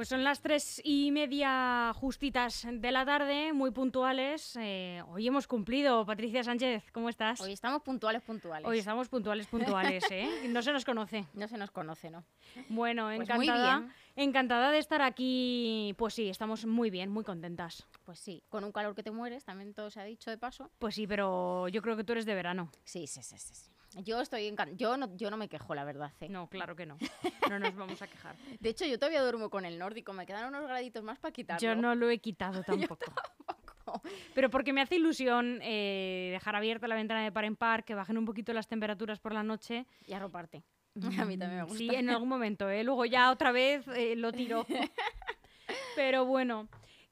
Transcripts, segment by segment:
Pues son las tres y media justitas de la tarde, muy puntuales. Eh, hoy hemos cumplido. Patricia Sánchez, ¿cómo estás? Hoy estamos puntuales, puntuales. Hoy estamos puntuales, puntuales, ¿eh? No se nos conoce. No se nos conoce, ¿no? Bueno, Pues encantada, encantada de estar aquí. Pues sí, estamos muy bien, muy contentas. Pues sí, con un calor que te mueres, también todo se ha dicho de paso. Pues sí, pero yo creo que tú eres de verano. Sí, sí, sí, sí. sí. Yo estoy encan- yo no, yo no me quejo, la verdad. ¿eh? No, claro que no. No nos vamos a quejar. De hecho, yo todavía duermo con el nórdico. Me quedan unos graditos más para quitarlo. Yo no lo he quitado tampoco. Pero porque me hace ilusión eh, dejar abierta la ventana de par en par, que bajen un poquito las temperaturas por la noche. Y arroparte. A mí también me gusta. Sí, en algún momento, ¿eh? Luego ya otra vez eh, lo tiro. Pero bueno,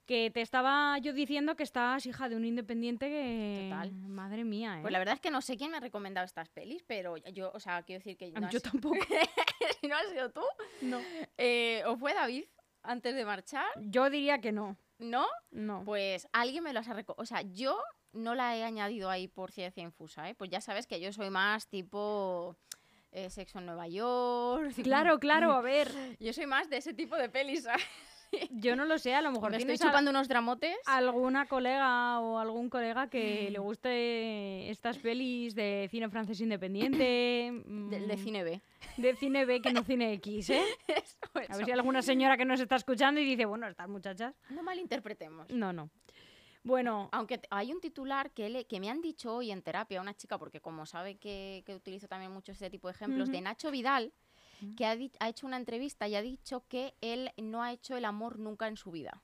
que te estaba yo diciendo que estás hija de un independiente que... Total. Madre mía, ¿eh? Pues la verdad es que no sé quién me ha recomendado estas pelis, pero yo, o sea, quiero decir que no yo has- tampoco. si no has sido tú. No. Eh, ¿O fue David antes de marchar? Yo diría que no. ¿No? No. Pues alguien me las ha recomendado. O sea, yo no la he añadido ahí por ciencia infusa, ¿eh? Pues ya sabes que yo soy más tipo eh, Sexo en Nueva York. Claro, claro, a ver. Yo soy más de ese tipo de pelis, ¿sabes? Yo no lo sé, a lo mejor Me estoy tienes chupando unos dramotes. alguna colega o algún colega que le guste estas pelis de cine francés independiente. De, de mm, cine B. de cine B que no cine X, ¿eh? Eso, A ver si hay alguna señora que nos está escuchando y dice, bueno, estas muchachas. No malinterpretemos. No, no. Bueno, Aunque hay un titular que, le- que me han dicho hoy en terapia una chica, porque como sabe que, que utilizo también mucho este tipo de ejemplos, de. Nacho Vidal, que ha, ha hecho una entrevista y ha dicho que él no ha hecho el amor nunca en su vida.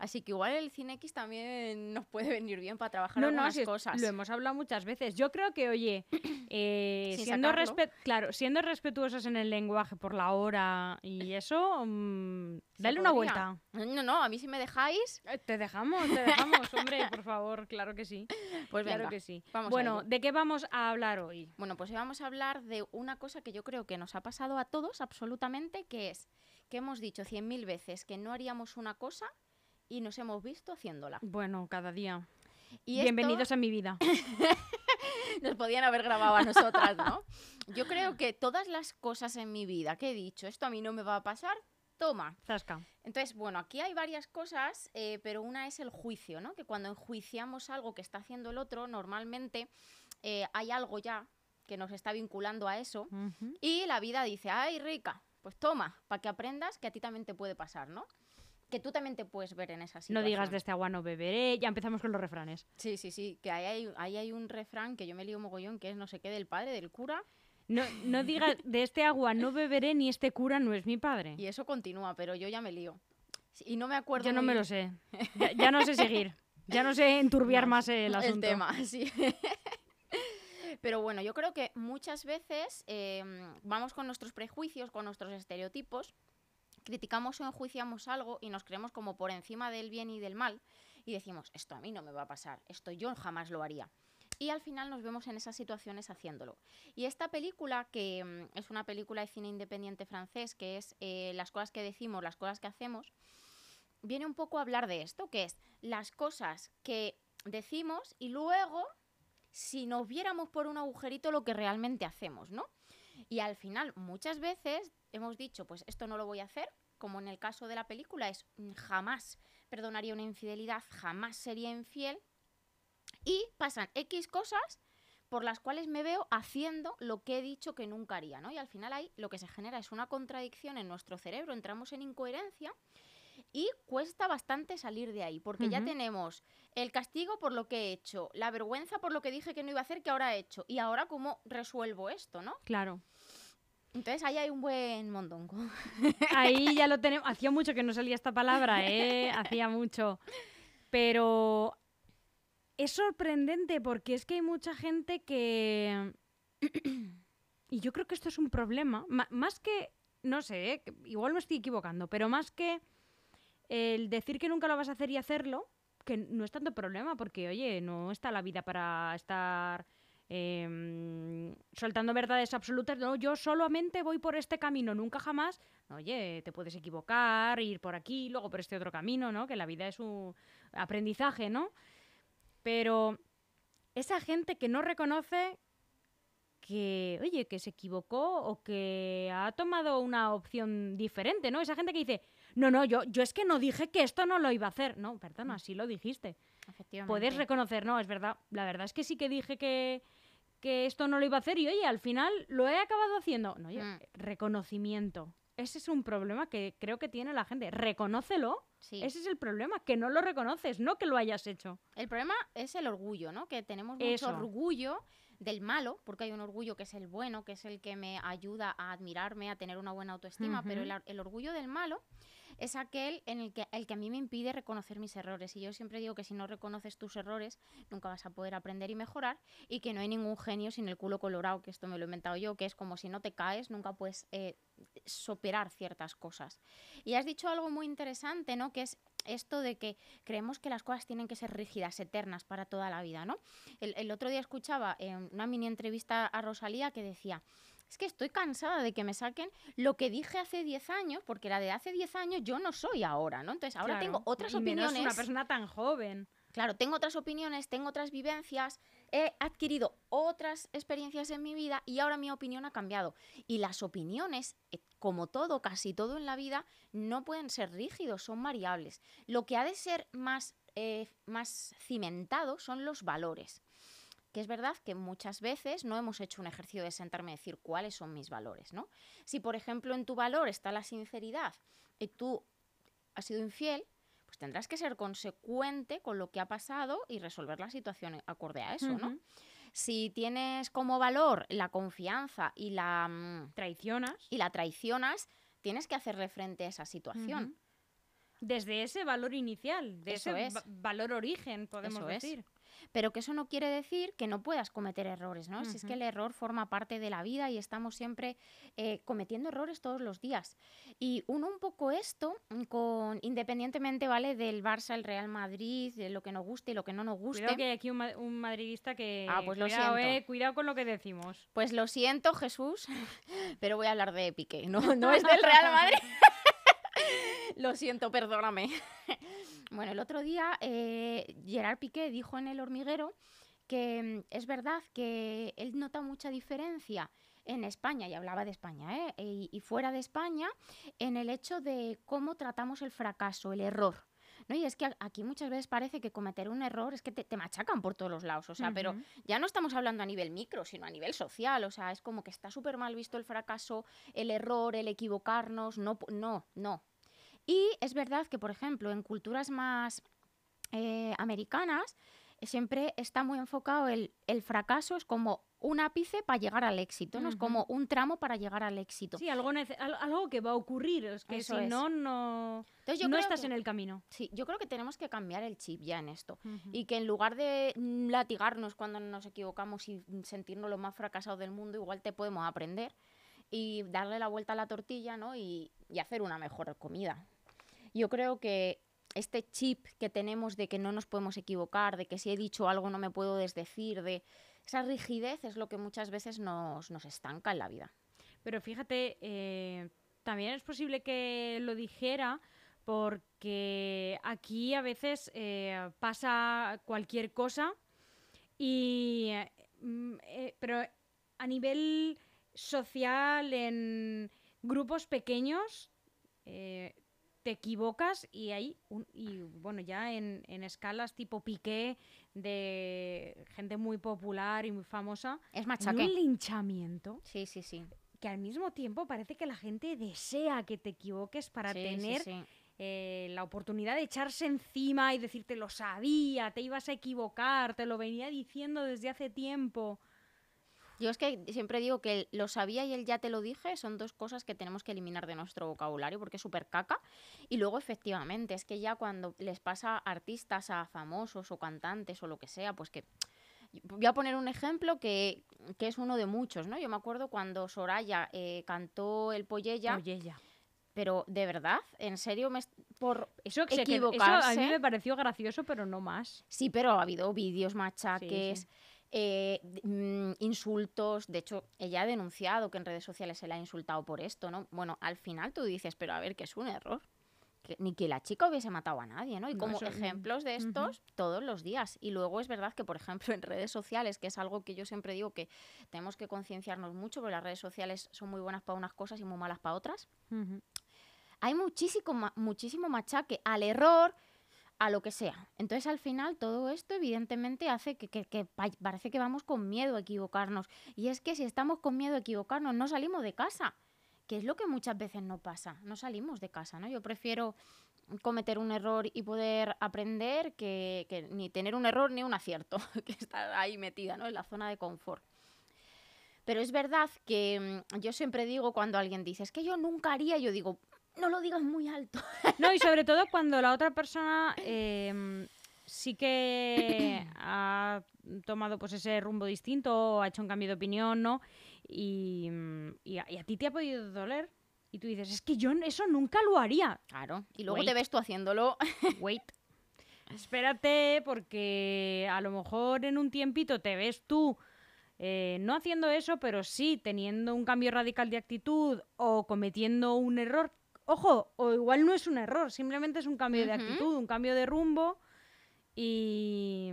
Así que igual el Cine X también nos puede venir bien para trabajar no, no, algunas si cosas. lo hemos hablado muchas veces. Yo creo que, oye, eh, siendo, respe- claro, siendo respetuosos en el lenguaje por la hora y eso, mm, dale una vuelta. No, no, a mí si me dejáis, Eh, Te dejamos, te dejamos, hombre, por favor, claro que sí. pues claro venga. que sí. vamos bueno. ¿de qué vamos a hablar hoy? Bueno, pues hoy vamos a hablar de una cosa que yo creo que nos ha pasado a todos absolutamente, que es que hemos dicho cien mil veces que no haríamos una cosa y nos hemos visto haciéndola. Bueno, cada día. Y esto Bienvenidos a mi vida. nos podían haber grabado a nosotras, ¿no? Yo creo que todas las cosas en mi vida que he dicho, esto a mí no me va a pasar, toma. Zasca. Entonces, bueno, aquí hay varias cosas, eh, pero una es el juicio, ¿no? Que cuando enjuiciamos algo que está haciendo el otro, normalmente eh, hay algo ya que nos está vinculando a eso. Y la vida dice, ay, rica, pues toma, para que aprendas que a ti también te puede pasar, ¿no? Que tú también te puedes ver en esa No situación. digas de este agua no beberé. Ya empezamos con los refranes. Sí, sí, sí, que ahí hay, ahí hay un refrán que yo me lío mogollón, que es no sé qué del padre, del cura, No, no digas de este agua no beberé ni este cura no es mi padre. y eso continúa, pero yo ya me lío. Y no me acuerdo Yo no me bien lo sé. Ya, ya no sé seguir. Ya no sé enturbiar No, más el asunto. tema, sí. Pero bueno, yo creo que muchas veces eh, vamos con nuestros prejuicios, con nuestros estereotipos, criticamos o enjuiciamos algo y nos creemos como por encima del bien y del mal y decimos, esto a mí no me va a pasar, esto yo jamás lo haría. Y al final nos vemos en esas situaciones haciéndolo. Y esta película, que mm, es una película de cine independiente francés, que es eh, Las cosas que decimos, las cosas que hacemos, viene un poco a hablar de esto, que es las cosas que decimos y luego si nos viéramos por un agujerito lo que realmente hacemos, ¿no? Y al final muchas veces hemos dicho, pues esto no lo voy a hacer, como en el caso de la película es mm, jamás perdonaría una infidelidad, jamás sería infiel y pasan X cosas por las cuales me veo haciendo lo que he dicho que nunca haría, ¿no? Y al final ahí lo que se genera es una contradicción en nuestro cerebro, entramos en incoherencia y cuesta bastante salir de ahí, porque ya tenemos el castigo por lo que he hecho, la vergüenza por lo que dije que no iba a hacer que ahora he hecho, y ahora cómo resuelvo esto, ¿no? Claro. Entonces ahí hay un buen mondongo. Ahí ya lo tenemos. Hacía mucho que no salía esta palabra, ¿eh? Hacía mucho. Pero es sorprendente porque es que hay mucha gente que... Y yo creo que esto es un problema. Ma- más que, no sé, ¿eh? igual me estoy equivocando, pero más que el decir que nunca lo vas a hacer y hacerlo, que no es tanto problema porque, oye, no está la vida para estar em, soltando verdades absolutas. No, yo solamente voy por este camino, nunca jamás. Oye, te puedes equivocar, ir por aquí, luego por este otro camino, ¿no? Que la vida es un aprendizaje, ¿no? Pero esa gente que no reconoce que, oye, que se equivocó o que ha tomado una opción diferente, ¿no? Esa gente que dice, no, no, yo, yo es que no dije que esto no lo iba a hacer. No, perdona, sí lo dijiste. Puedes reconocer, no, es verdad. La verdad es que sí que dije que, que esto no lo iba a hacer y, oye, al final lo he acabado haciendo. No, oye, mm. reconocimiento. Ese es un problema que creo que tiene la gente. Reconócelo. Ese es el problema, que no lo reconoces, no que lo hayas hecho. El problema es el orgullo, ¿no? Que tenemos mucho orgullo del malo, porque hay un orgullo que es el bueno, que es el que me ayuda a admirarme, a tener una buena autoestima, pero el, orgullo del malo es aquel en el que, el que a mí me impide reconocer mis errores. Y yo siempre digo que si no reconoces tus errores, nunca vas a poder aprender y mejorar, y que no hay ningún genio sin el culo colorado, que esto me lo he inventado yo, que es como si no te caes, nunca puedes eh, superar ciertas cosas. Y has dicho algo muy interesante, ¿no? Que es esto de que creemos que las cosas tienen que ser rígidas, eternas para toda la vida, ¿no? El, el otro día escuchaba en una mini entrevista a Rosalía que decía, es que estoy cansada de que me saquen lo que dije hace 10 años, porque la de hace 10 años yo no soy ahora, ¿no? Entonces ahora tengo otras opiniones. una persona tan joven. Claro, tengo otras opiniones, tengo otras vivencias, he adquirido otras experiencias en mi vida y ahora mi opinión ha cambiado. Y las opiniones, como todo, casi todo en la vida, no pueden ser rígidos, son variables. Lo que ha de ser más, eh, más cimentado son los valores que es verdad que muchas veces no hemos hecho un ejercicio de sentarme a decir cuáles son mis valores, ¿no? Si, por ejemplo, en tu valor está la sinceridad y tú has sido infiel, pues tendrás que ser consecuente con lo que ha pasado y resolver la situación acorde a eso, ¿no? Si tienes como valor la confianza y la mm, traicionas. y la traicionas, tienes que hacerle frente a esa situación. Desde ese valor inicial, de ese valor origen, podemos decir pero que eso no quiere decir que no puedas cometer errores, ¿no? Si es que el error forma parte de la vida y estamos siempre eh, cometiendo errores todos los días. Y uno un poco esto, mm, con, independientemente, ¿vale? Del Barça, el Real Madrid, de lo que nos guste y lo que no nos guste. Creo que hay aquí un, madridista que... Ah, pues lo cuidado, eh, cuidado con lo que decimos. Pues lo siento, Jesús, pero voy a hablar de Piqué, no, no es del Real Madrid. lo siento, perdóname. Bueno, el otro día eh, Gerard Piqué dijo en El hormiguero que mm, es verdad que él nota mucha diferencia en España, y hablaba de España, ¿eh? y, fuera de España, en el hecho de cómo tratamos el fracaso, el error. ¿no? Y es que aquí muchas veces parece que cometer un error es que te, machacan por todos los lados, o sea, pero ya no estamos hablando a nivel micro, sino a nivel social, o sea, es como que está súper mal visto el fracaso, el error, el equivocarnos, no, no, no, y es verdad que, por ejemplo, en culturas más eh, americanas, siempre está muy enfocado el, el, fracaso, es como un ápice para llegar al éxito, ¿no? Es como un tramo para llegar al éxito. Sí, algo, algo que va a ocurrir, es que si no, no, no estás en el camino. Sí, yo creo que tenemos que cambiar el chip ya en esto. Y que en lugar de latigarnos cuando nos equivocamos y sentirnos lo más fracasado del mundo, igual te podemos aprender y darle la vuelta a la tortilla, ¿no? Y, y hacer una mejor comida. Yo creo que este chip que tenemos de que no nos podemos equivocar, de que si he dicho algo no me puedo desdecir, de esa rigidez es lo que muchas veces nos, nos estanca en la vida. Pero fíjate, eh, también es posible que lo dijera porque aquí a veces eh, pasa cualquier cosa y mm, eh, pero a nivel social en grupos pequeños te equivocas y ahí, y bueno, ya en, escalas tipo Piqué, de gente muy popular y muy famosa, es machaque. Un linchamiento. Sí, sí, sí. Que al mismo tiempo parece que la gente desea que te equivoques para tener eh, la oportunidad de echarse encima y decirte lo sabía, te ibas a equivocar, te lo venía diciendo desde hace tiempo. Yo es que siempre digo que lo sabía y él ya te lo dije son dos cosas que tenemos que eliminar de nuestro vocabulario porque es súper caca. Y luego, efectivamente, es que ya cuando les pasa a artistas, a famosos o cantantes o lo que sea, pues que voy a poner un ejemplo que, es uno de muchos, ¿no? Yo me acuerdo cuando Soraya eh, cantó el Pollella. Pollella. Pero de verdad, en serio, me, por eso, equivocarse. Eso a mí me pareció gracioso, pero no más. Sí, pero ha habido vídeos, machaques. Eh, mm, insultos. De hecho, ella ha denunciado que en redes sociales se le ha insultado por esto, ¿no? Bueno, al final tú dices, pero a ver, que es un error. que, ni que la chica hubiese matado a nadie, ¿no? Y No, como eso, ejemplos de estos todos los días. Y luego es verdad que, por ejemplo, en redes sociales, que es algo que yo siempre digo que tenemos que concienciarnos mucho, porque las redes sociales son muy buenas para unas cosas y muy malas para otras, hay muchísimo, muchísimo machaque al error, a lo que sea. Entonces, al final, todo esto evidentemente hace que, que- que pa- parece que vamos con miedo a equivocarnos. Y es que si estamos con miedo a equivocarnos, no salimos de casa, que es lo que muchas veces no pasa. No salimos de casa, ¿no? Yo prefiero cometer un error y poder aprender que, que ni tener un error ni un acierto, que estar ahí metida, ¿no? En la zona de confort. Pero es verdad que mm, yo siempre digo cuando alguien dice, es que yo nunca haría, yo digo, no lo digas muy alto. No, y sobre todo cuando la otra persona em, sí que ha tomado pues ese rumbo distinto o ha hecho un cambio de opinión, ¿no? Y, y a, y a ti te ha podido doler. Y tú dices, es que yo eso nunca lo haría. Claro. Y luego Wait. te ves tú haciéndolo. Wait. Espérate, porque a lo mejor en un tiempito te ves tú eh, no haciendo eso, pero sí teniendo un cambio radical de actitud o cometiendo un error. Ojo, o igual no es un error, simplemente es un cambio de actitud, un cambio de rumbo y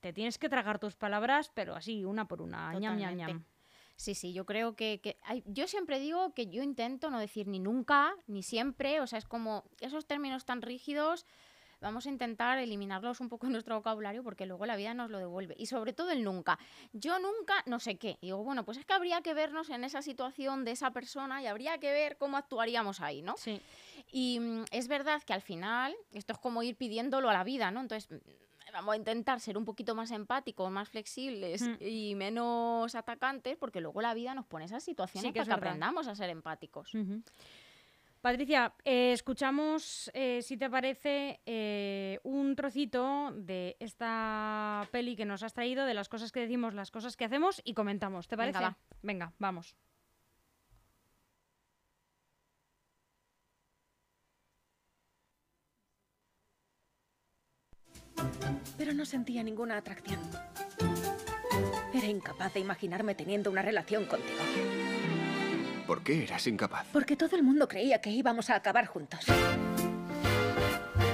te tienes que tragar tus palabras, pero así, una por una, ñam, ñam, ñam. Sí, sí, yo creo que, que hay- yo siempre digo que yo intento no decir ni nunca, ni siempre, o sea, es como esos términos tan rígidos, vamos a intentar eliminarlos un poco en nuestro vocabulario porque luego la vida nos lo devuelve. Y sobre todo el nunca. Yo nunca, no sé qué. Y digo, bueno, pues es que habría que vernos en esa situación de esa persona y habría que ver cómo actuaríamos ahí, ¿no? Sí. Y mm, es verdad que al final esto es como ir pidiéndolo a la vida, ¿no? Entonces mm, vamos a intentar ser un poquito más empáticos, más flexibles Mm. y menos atacantes, porque luego la vida nos pone esas situaciones Sí, que es para que verdad. aprendamos a ser empáticos. Ujú. Patricia, eh, escuchamos, eh, si te parece, eh, un trocito de esta peli que nos has traído, de las cosas que decimos, las cosas que hacemos y comentamos. ¿Te parece? Venga, va. Venga, vamos. pero no sentía ninguna atracción. Era incapaz de imaginarme teniendo una relación contigo, ¿Por qué eras incapaz? porque todo el mundo creía que íbamos a acabar juntos.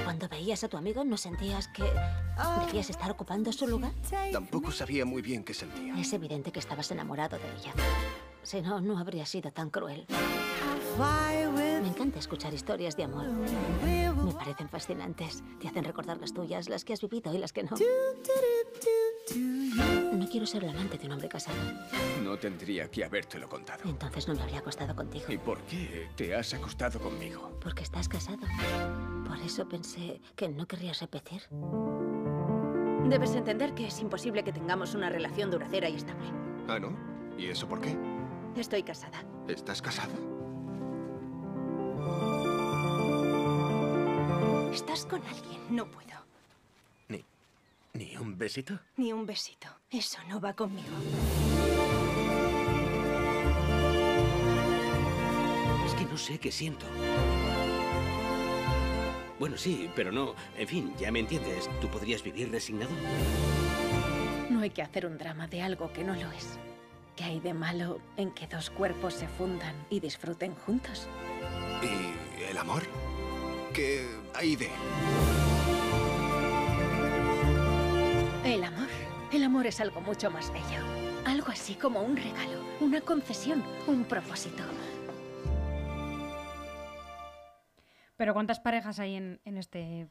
Cuando veías a tu amigo, ¿no sentías que debías estar ocupando su lugar? Tampoco sabía muy bien qué sentía. Es evidente que estabas enamorado de ella. Si no, no habría sido tan cruel. Me encanta escuchar historias de amor. Me parecen fascinantes. Te hacen recordar las tuyas, las que has vivido y las que no. No quiero ser el amante de un hombre casado. No tendría que habértelo contado. Entonces no me habría acostado contigo. ¿Y por qué te has acostado conmigo? Porque estás casado. Por eso pensé que no querrías repetir. Debes entender que es imposible que tengamos una relación duradera y estable. ¿Ah, no? ¿Y eso por qué? Estoy casada. ¿Estás casada? Estás con alguien. No puedo. ¿Ni, un besito? Ni un besito. Eso no va conmigo. Es que no sé qué siento. Bueno, sí, pero no. En fin, ya me entiendes. ¿Tú podrías vivir resignado? No hay que hacer un drama de algo que no lo es. ¿Qué hay de malo en que dos cuerpos se fundan y disfruten juntos? ¿Y el amor? ¿Qué hay de él? El amor. El amor es algo mucho más bello. Algo así como un regalo, una concesión, un propósito. Pero ¿cuántas parejas hay en, en este,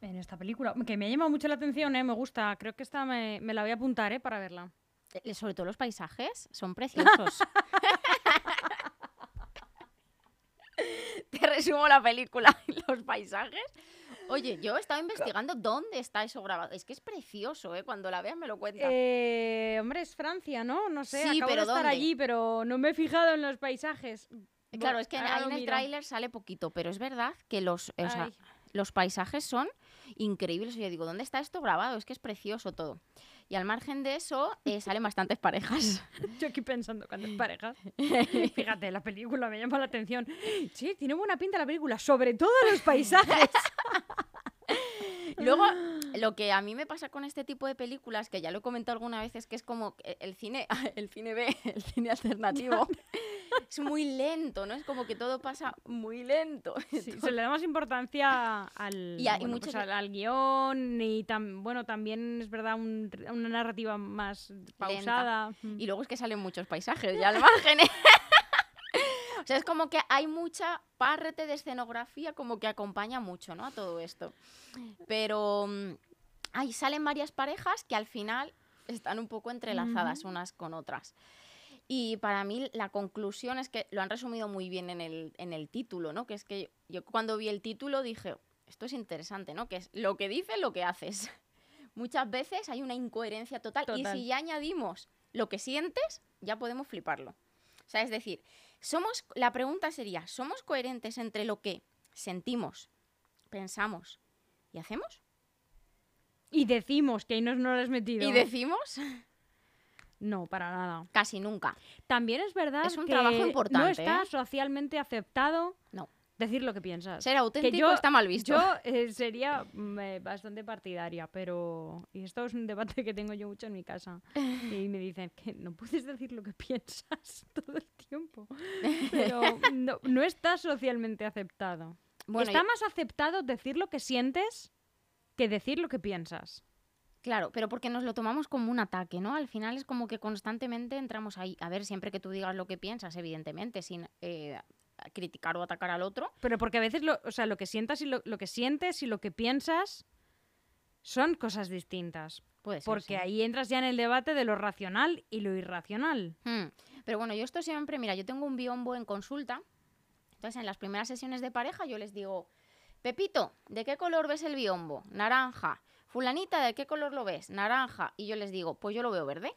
en esta película? Que me llama mucho la atención, ¿eh? me gusta. Creo que esta me, me la voy a apuntar ¿eh? para verla. Eh, Sobre todo los paisajes son preciosos. Te resumo la película y los paisajes. Oye, yo estaba investigando dónde está eso grabado. Es que es precioso, ¿eh? Cuando la veas me lo cuentas. Eh, hombre, es Francia, ¿no? No sé, Sí, acabo pero de estar ¿dónde? allí, pero no me he fijado en los paisajes. Claro, Bo- es que ahora ahí lo en el tráiler sale poquito, pero es verdad que los, o sea, Ay. los paisajes son increíbles. Yo digo, ¿dónde está esto grabado? Es que es precioso todo. Y al margen de eso, eh, salen bastantes parejas. Yo aquí pensando cuántas parejas. Fíjate, la película me llama la atención. Sí, tiene buena pinta la película, sobre todo los paisajes. Luego, lo que a mí me pasa con este tipo de películas, que ya lo he comentado alguna vez, es que es como que el cine, el cine B, el cine alternativo, es muy lento, ¿no? Es como que todo pasa muy lento. Sí, se le da más importancia al, Y a- y bueno, muchas pues al, al guion y tam- bueno, también es verdad un- una narrativa más pausada. Mm. Y luego es que salen muchos paisajes ya al margen. ¿eh? o sea, es como que hay mucha parte de escenografía como que acompaña mucho, ¿no? A todo esto. Pero mm, ahí salen varias parejas que al final están un poco entrelazadas unas con otras. Y para mí la conclusión es que lo han resumido muy bien en el, en el título, ¿no? Que es que yo cuando vi el título dije, esto es interesante, ¿no? Que es lo que dices, lo que haces. Muchas veces hay una incoherencia total, y si ya añadimos lo que sientes, ya podemos fliparlo. O sea, es decir, somos la pregunta sería, ¿somos coherentes entre lo que sentimos, pensamos y hacemos? Y decimos que ahí nos no lo has metido. Y decimos No, para nada. casi nunca. También es verdad Es un que trabajo no importante, está ¿eh? socialmente aceptado No. decir lo que piensas. Ser auténtico yo- está mal visto. Yo eh, sería mm, eh, bastante partidaria, pero... Y esto es un debate que tengo yo mucho en mi casa. Y me dicen que no puedes decir lo que piensas todo el tiempo. Pero no, no está socialmente aceptado. Bueno, está más aceptado decir lo que sientes que decir lo que piensas. Claro, pero porque nos lo tomamos como un ataque, ¿no? Al final es como que constantemente entramos ahí. A ver, siempre que tú digas lo que piensas, evidentemente, sin eh, criticar o atacar al otro. Pero porque a veces lo, o sea, lo que sientas y lo, lo que sientes y lo que piensas son cosas distintas. Puede ser. Porque sí. ahí entras ya en el debate de lo racional y lo irracional. Hmm. Pero bueno, yo esto siempre, mira, yo tengo un biombo en consulta. Entonces, en las primeras sesiones de pareja, yo les digo, Pepito, ¿de qué color ves el biombo? Naranja. Fulanita, ¿de qué color lo ves? Naranja. Y yo les digo, pues yo lo veo verde.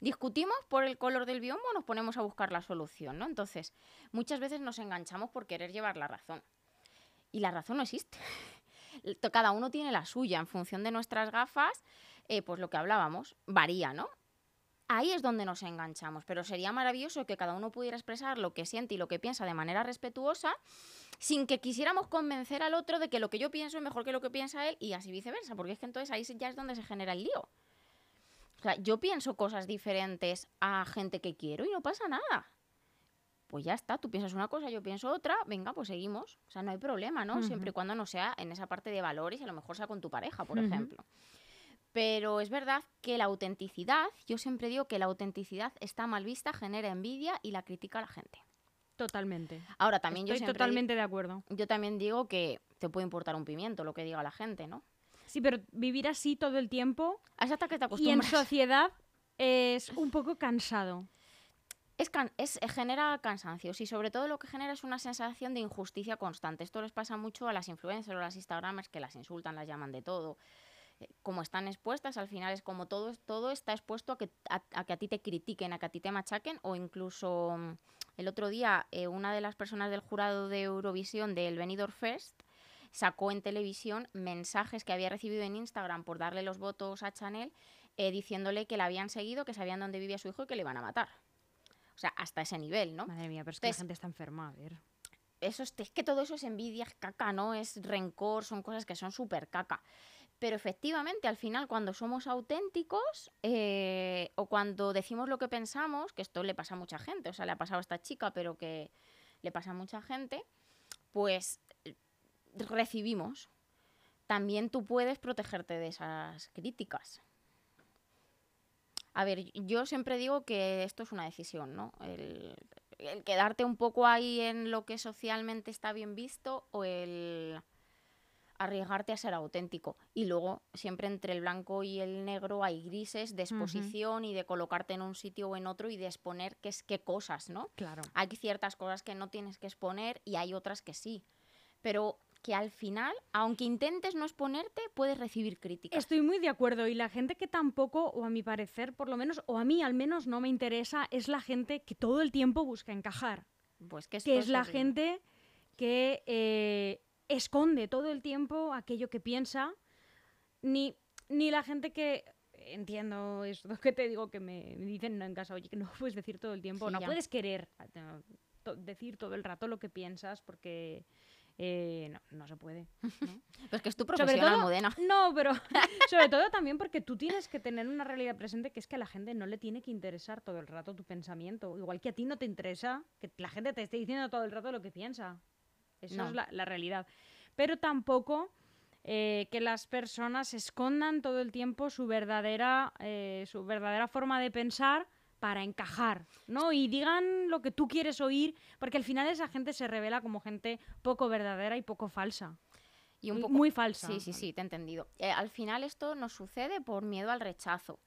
Discutimos por el color del biombo nos ponemos a buscar la solución, ¿no? Entonces, muchas veces nos enganchamos por querer llevar la razón. Y la razón no existe. Cada uno tiene la suya en función de nuestras gafas, eh, pues lo que hablábamos, varía, ¿no? Ahí es donde nos enganchamos, pero sería maravilloso que cada uno pudiera expresar lo que siente y lo que piensa de manera respetuosa, sin que quisiéramos convencer al otro de que lo que yo pienso es mejor que lo que piensa él y así viceversa, porque es que entonces ahí ya es donde se genera el lío. O sea, yo pienso cosas diferentes a gente que quiero y no pasa nada. Pues ya está, tú piensas una cosa, yo pienso otra, venga, pues seguimos. O sea, no hay problema, ¿no? Siempre y cuando no sea en esa parte de valores y a lo mejor sea con tu pareja, por ejemplo. Pero es verdad que la autenticidad, yo siempre digo que la autenticidad está mal vista, genera envidia y la critica a la gente. Totalmente. Ahora también yo Estoy siempre di- totalmente de acuerdo. yo también digo que te puede importar un pimiento lo que diga la gente, ¿no? Sí, pero vivir así todo el tiempo Es hasta que te y en acostumbras. sociedad es un poco cansado. Es, can- es- genera cansancio y sobre todo lo que genera es una sensación de injusticia constante. Esto les pasa mucho a las influencers o a las instagramers que las insultan, las llaman de todo. Como están expuestas, al final es como todo, todo está expuesto a que a, a que a ti te critiquen, a que a ti te machaquen o incluso mm, el otro día eh, una de las personas del jurado de Eurovisión del Benidorm Fest sacó en televisión mensajes que había recibido en Instagram por darle los votos a Chanel eh, diciéndole que la habían seguido, que sabían dónde vivía su hijo y que le iban a matar. O sea, hasta ese nivel, ¿no? Madre mía, pero es que la gente está enferma, a ver. Eso es, es que todo eso es envidia, es caca, ¿no? Es rencor, son cosas que son súper caca. Pero efectivamente, al final, cuando somos auténticos eh, o cuando decimos lo que pensamos, que esto le pasa a mucha gente, o sea, le ha pasado a esta chica, pero que le pasa a mucha gente, pues eh, recibimos. También tú puedes protegerte de esas críticas. A ver, yo siempre digo que esto es una decisión, ¿no? El, el quedarte un poco ahí en lo que socialmente está bien visto o el arriesgarte a ser auténtico. Y luego, siempre entre el blanco y el negro hay grises de exposición y de colocarte en un sitio o en otro y de exponer qué es qué cosas, ¿no? Claro. Hay ciertas cosas que no tienes que exponer y hay otras que sí. Pero que al final, aunque intentes no exponerte, puedes recibir críticas. Estoy muy de acuerdo y la gente que tampoco, o a mi parecer por lo menos, o a mí al menos no me interesa, es la gente que todo el tiempo busca encajar. Pues que, Que es la horrible. gente que eh, esconde todo el tiempo aquello que piensa, ni, ni la gente que... Entiendo esto que te digo que me dicen en casa, oye, que no puedes decir todo el tiempo, Sí, no ya. puedes querer to- decir todo el rato lo que piensas porque eh, no, no se puede. Pues que es tu profesión, todo- Almudena. No, pero sobre todo también porque tú tienes que tener una realidad presente que es que a la gente no le tiene que interesar todo el rato tu pensamiento. Igual que a ti no te interesa que la gente te esté diciendo todo el rato lo que piensa. Esa No. es la, la realidad. Pero tampoco eh, que las personas escondan todo el tiempo su verdadera, eh, su verdadera forma de pensar para encajar, ¿no? Y digan lo que tú quieres oír, porque al final esa gente se revela como gente poco verdadera y poco falsa. Y un Muy- poco... muy falsa. Sí, sí, sí, te he entendido. Eh, al final esto nos sucede por miedo al rechazo.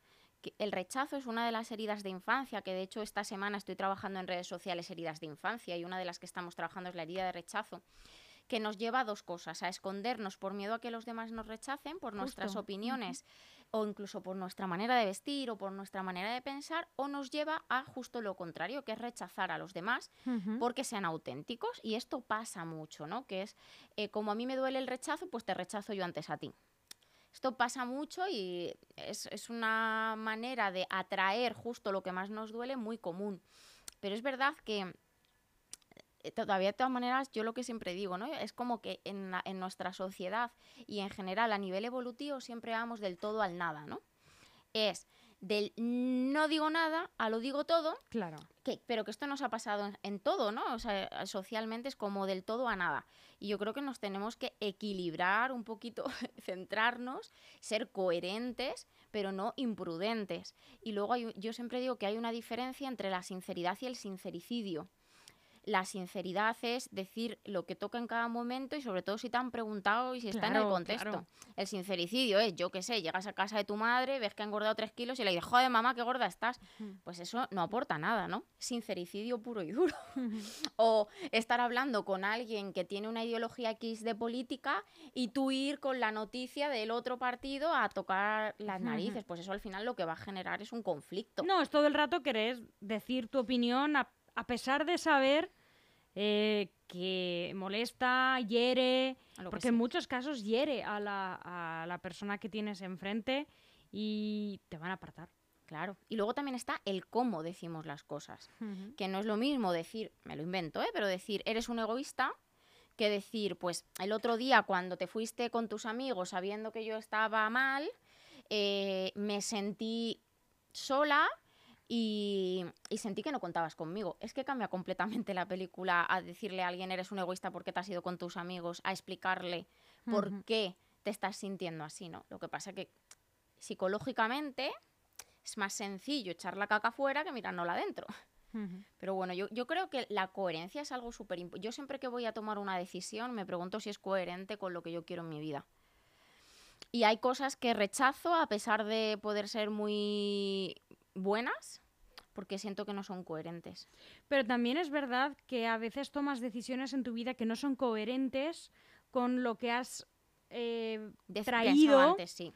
El rechazo es una de las heridas de infancia, que de hecho esta semana estoy trabajando en redes sociales heridas de infancia y una de las que estamos trabajando es la herida de rechazo, que nos lleva a dos cosas, a escondernos por miedo a que los demás nos rechacen, por nuestras opiniones o incluso por nuestra manera de vestir o por nuestra manera de pensar, o nos lleva a justo lo contrario, que es rechazar a los demás porque sean auténticos y esto pasa mucho, ¿no? Que es eh, como a mí me duele el rechazo, pues te rechazo yo antes a ti. Esto pasa mucho y es, es una manera de atraer justo lo que más nos duele muy común. Pero es verdad que eh, todavía de todas maneras yo lo que siempre digo, ¿no? Es como que en, la- en nuestra sociedad y en general a nivel evolutivo siempre vamos del todo al nada, ¿no? Es del no digo nada a lo digo todo Claro. que, pero que esto nos ha pasado en, en todo, ¿no? O sea, socialmente es como del todo a nada. Y yo creo que nos tenemos que equilibrar un poquito, centrarnos, ser coherentes, pero no imprudentes. Y luego hay- yo siempre digo que hay una diferencia entre la sinceridad y el sincericidio. La sinceridad es decir lo que toca en cada momento y sobre todo si te han preguntado y si está en el contexto. claro. El sincericidio es, yo qué sé, llegas a casa de tu madre, ves que ha engordado tres kilos y le dices, joder, mamá, qué gorda estás. Pues eso no aporta nada, ¿no? Sincericidio puro y duro. o estar hablando con alguien que tiene una ideología X de política y tú ir con la noticia del otro partido a tocar las narices. Pues eso al final lo que va a generar es un conflicto. No, es todo el rato querer decir tu opinión a, a pesar de saber eh, que molesta, hiere, porque en muchos casos hiere a la, a la persona que tienes enfrente y te van a apartar. Claro. Y luego también está el cómo decimos las cosas. que no es lo mismo decir, me lo invento, ¿eh? pero decir eres un egoísta que decir, pues el otro día cuando te fuiste con tus amigos sabiendo que yo estaba mal, eh, me sentí sola y, y sentí que no contabas conmigo. Es que cambia completamente la película a decirle a alguien eres un egoísta porque te has ido con tus amigos, a explicarle por qué te estás sintiendo así, ¿no? Lo que pasa que psicológicamente es más sencillo echar la caca fuera que mirárnosla adentro. Pero bueno, yo, yo creo que la coherencia es algo súper importante. Yo siempre que voy a tomar una decisión me pregunto si es coherente con lo que yo quiero en mi vida. Y hay cosas que rechazo a pesar de poder ser muy buenas porque siento que no son coherentes. Pero también es verdad que a veces tomas decisiones en tu vida que no son coherentes con lo que has eh, traído, antes, sí.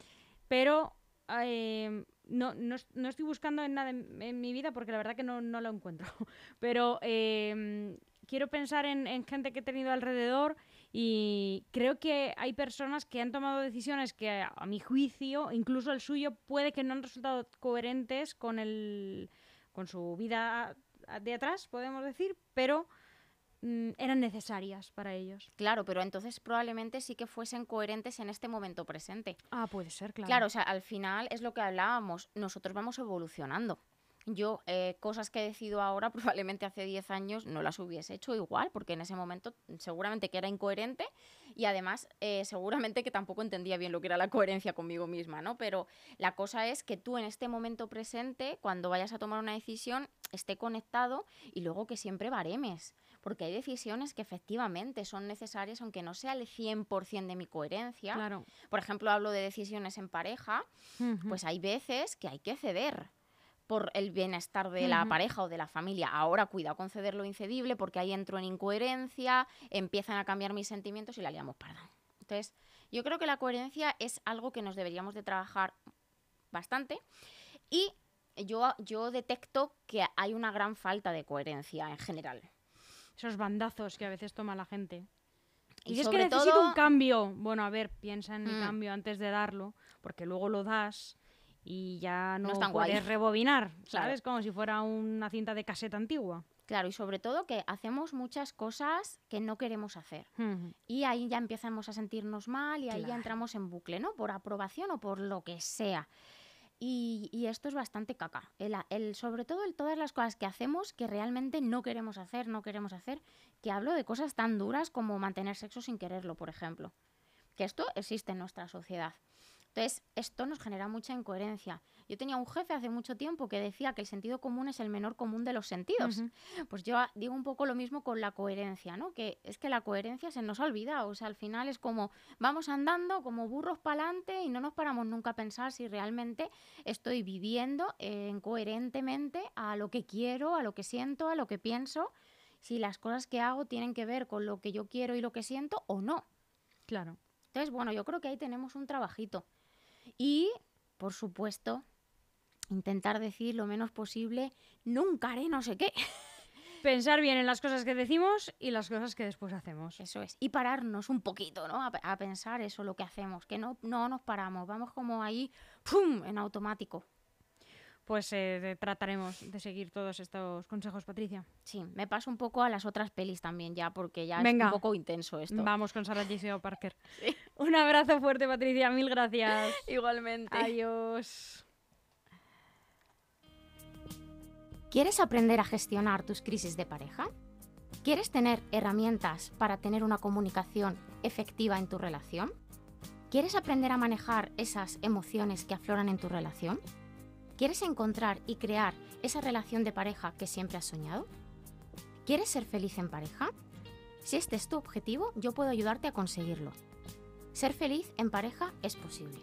pero eh, no, no, no estoy buscando en nada en, en mi vida porque la verdad que no, no lo encuentro. Pero eh, quiero pensar en, en gente que he tenido alrededor y creo que hay personas que han tomado decisiones que a, mi juicio, incluso el suyo, puede que no han resultado coherentes con, el, con su vida de atrás, podemos decir, pero mm, eran necesarias para ellos. Claro, pero entonces probablemente sí que fuesen coherentes en este momento presente. Ah, puede ser, claro. Claro, o sea, al final es lo que hablábamos, nosotros vamos evolucionando. Yo, eh, cosas que decido ahora, probablemente hace 10 años no las hubiese hecho igual, porque en ese momento seguramente que era incoherente y además eh, seguramente que tampoco entendía bien lo que era la coherencia conmigo misma, ¿no? Pero la cosa es que tú en este momento presente, cuando vayas a tomar una decisión, esté conectado y luego que siempre baremes, porque hay decisiones que efectivamente son necesarias, aunque no sea el 100% de mi coherencia. Claro. Por ejemplo, hablo de decisiones en pareja, pues hay veces que hay que ceder por el bienestar de la pareja o de la familia. Ahora cuidado con ceder lo incedible porque ahí entro en incoherencia, empiezan a cambiar mis sentimientos y la liamos parda. Entonces, yo creo que la coherencia es algo que nos deberíamos de trabajar bastante y yo, yo detecto que hay una gran falta de coherencia en general. Esos bandazos que a veces toma la gente. Y Dices que necesito todo- un cambio. Bueno, a ver, piensa en el Mm. cambio antes de darlo, porque luego lo das y ya no, es tan guay. puedes rebobinar, Claro. ¿sabes? Como si fuera una cinta de caseta antigua. Claro, y sobre todo que hacemos muchas cosas que no queremos hacer. Y ahí ya empezamos a sentirnos mal y ahí ya entramos en bucle, ¿no? Por aprobación o por lo que sea. Y, y esto es bastante caca. El- sobre todo el, todas las cosas que hacemos que realmente no queremos hacer, no queremos hacer. Que hablo de cosas tan duras como mantener sexo sin quererlo, por ejemplo. Que esto existe en nuestra sociedad. Entonces, esto nos genera mucha incoherencia. Yo tenía un jefe hace mucho tiempo que decía que el sentido común es el menor común de los sentidos. Pues yo digo un poco lo mismo con la coherencia, ¿no? Que es que la coherencia se nos ha olvidado. O sea, al final es como vamos andando como burros para adelante y no nos paramos nunca a pensar si realmente estoy viviendo eh, coherentemente a lo que quiero, a lo que siento, a lo que pienso, si las cosas que hago tienen que ver con lo que yo quiero y lo que siento o no. Claro. Entonces, bueno, yo creo que ahí tenemos un trabajito. Y, por supuesto, intentar decir lo menos posible, nunca haré no sé qué. Pensar bien en las cosas que decimos y las cosas que después hacemos. Eso es. Y pararnos un poquito, ¿no? A, pe- a pensar eso, lo que hacemos, que no, no nos paramos, vamos como ahí, ¡pum!, en automático. Pues eh, trataremos de seguir todos estos consejos, Patricia. Sí, me paso un poco a las otras pelis también ya, porque ya es un poco intenso esto. Vamos con Sarah Jessica Parker. Un abrazo fuerte, Patricia. Mil gracias. Igualmente. Adiós. ¿Quieres aprender a gestionar tus crisis de pareja? ¿Quieres tener herramientas para tener una comunicación efectiva en tu relación? ¿Quieres aprender a manejar esas emociones que afloran en tu relación? ¿Quieres encontrar y crear esa relación de pareja que siempre has soñado? ¿Quieres ser feliz en pareja? Si este es tu objetivo, yo puedo ayudarte a conseguirlo. Ser feliz en pareja es posible.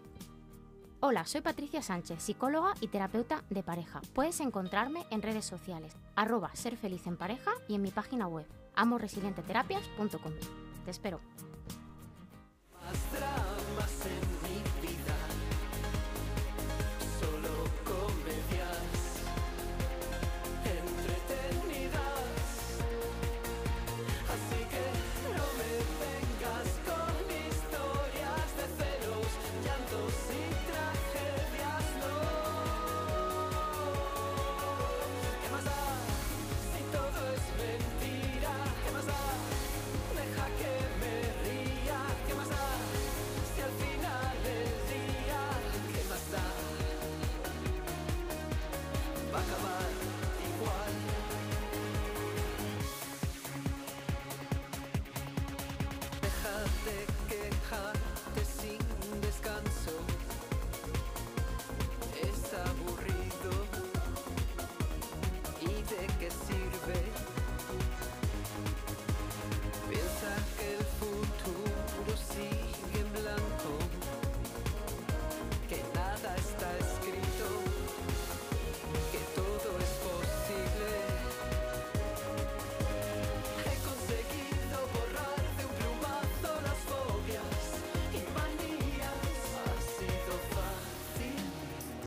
Hola, soy Patricia Sánchez, psicóloga y terapeuta de pareja. Puedes encontrarme en redes sociales, arroba ser feliz en pareja y en mi página web, amorresilienteterapias.com. Te espero.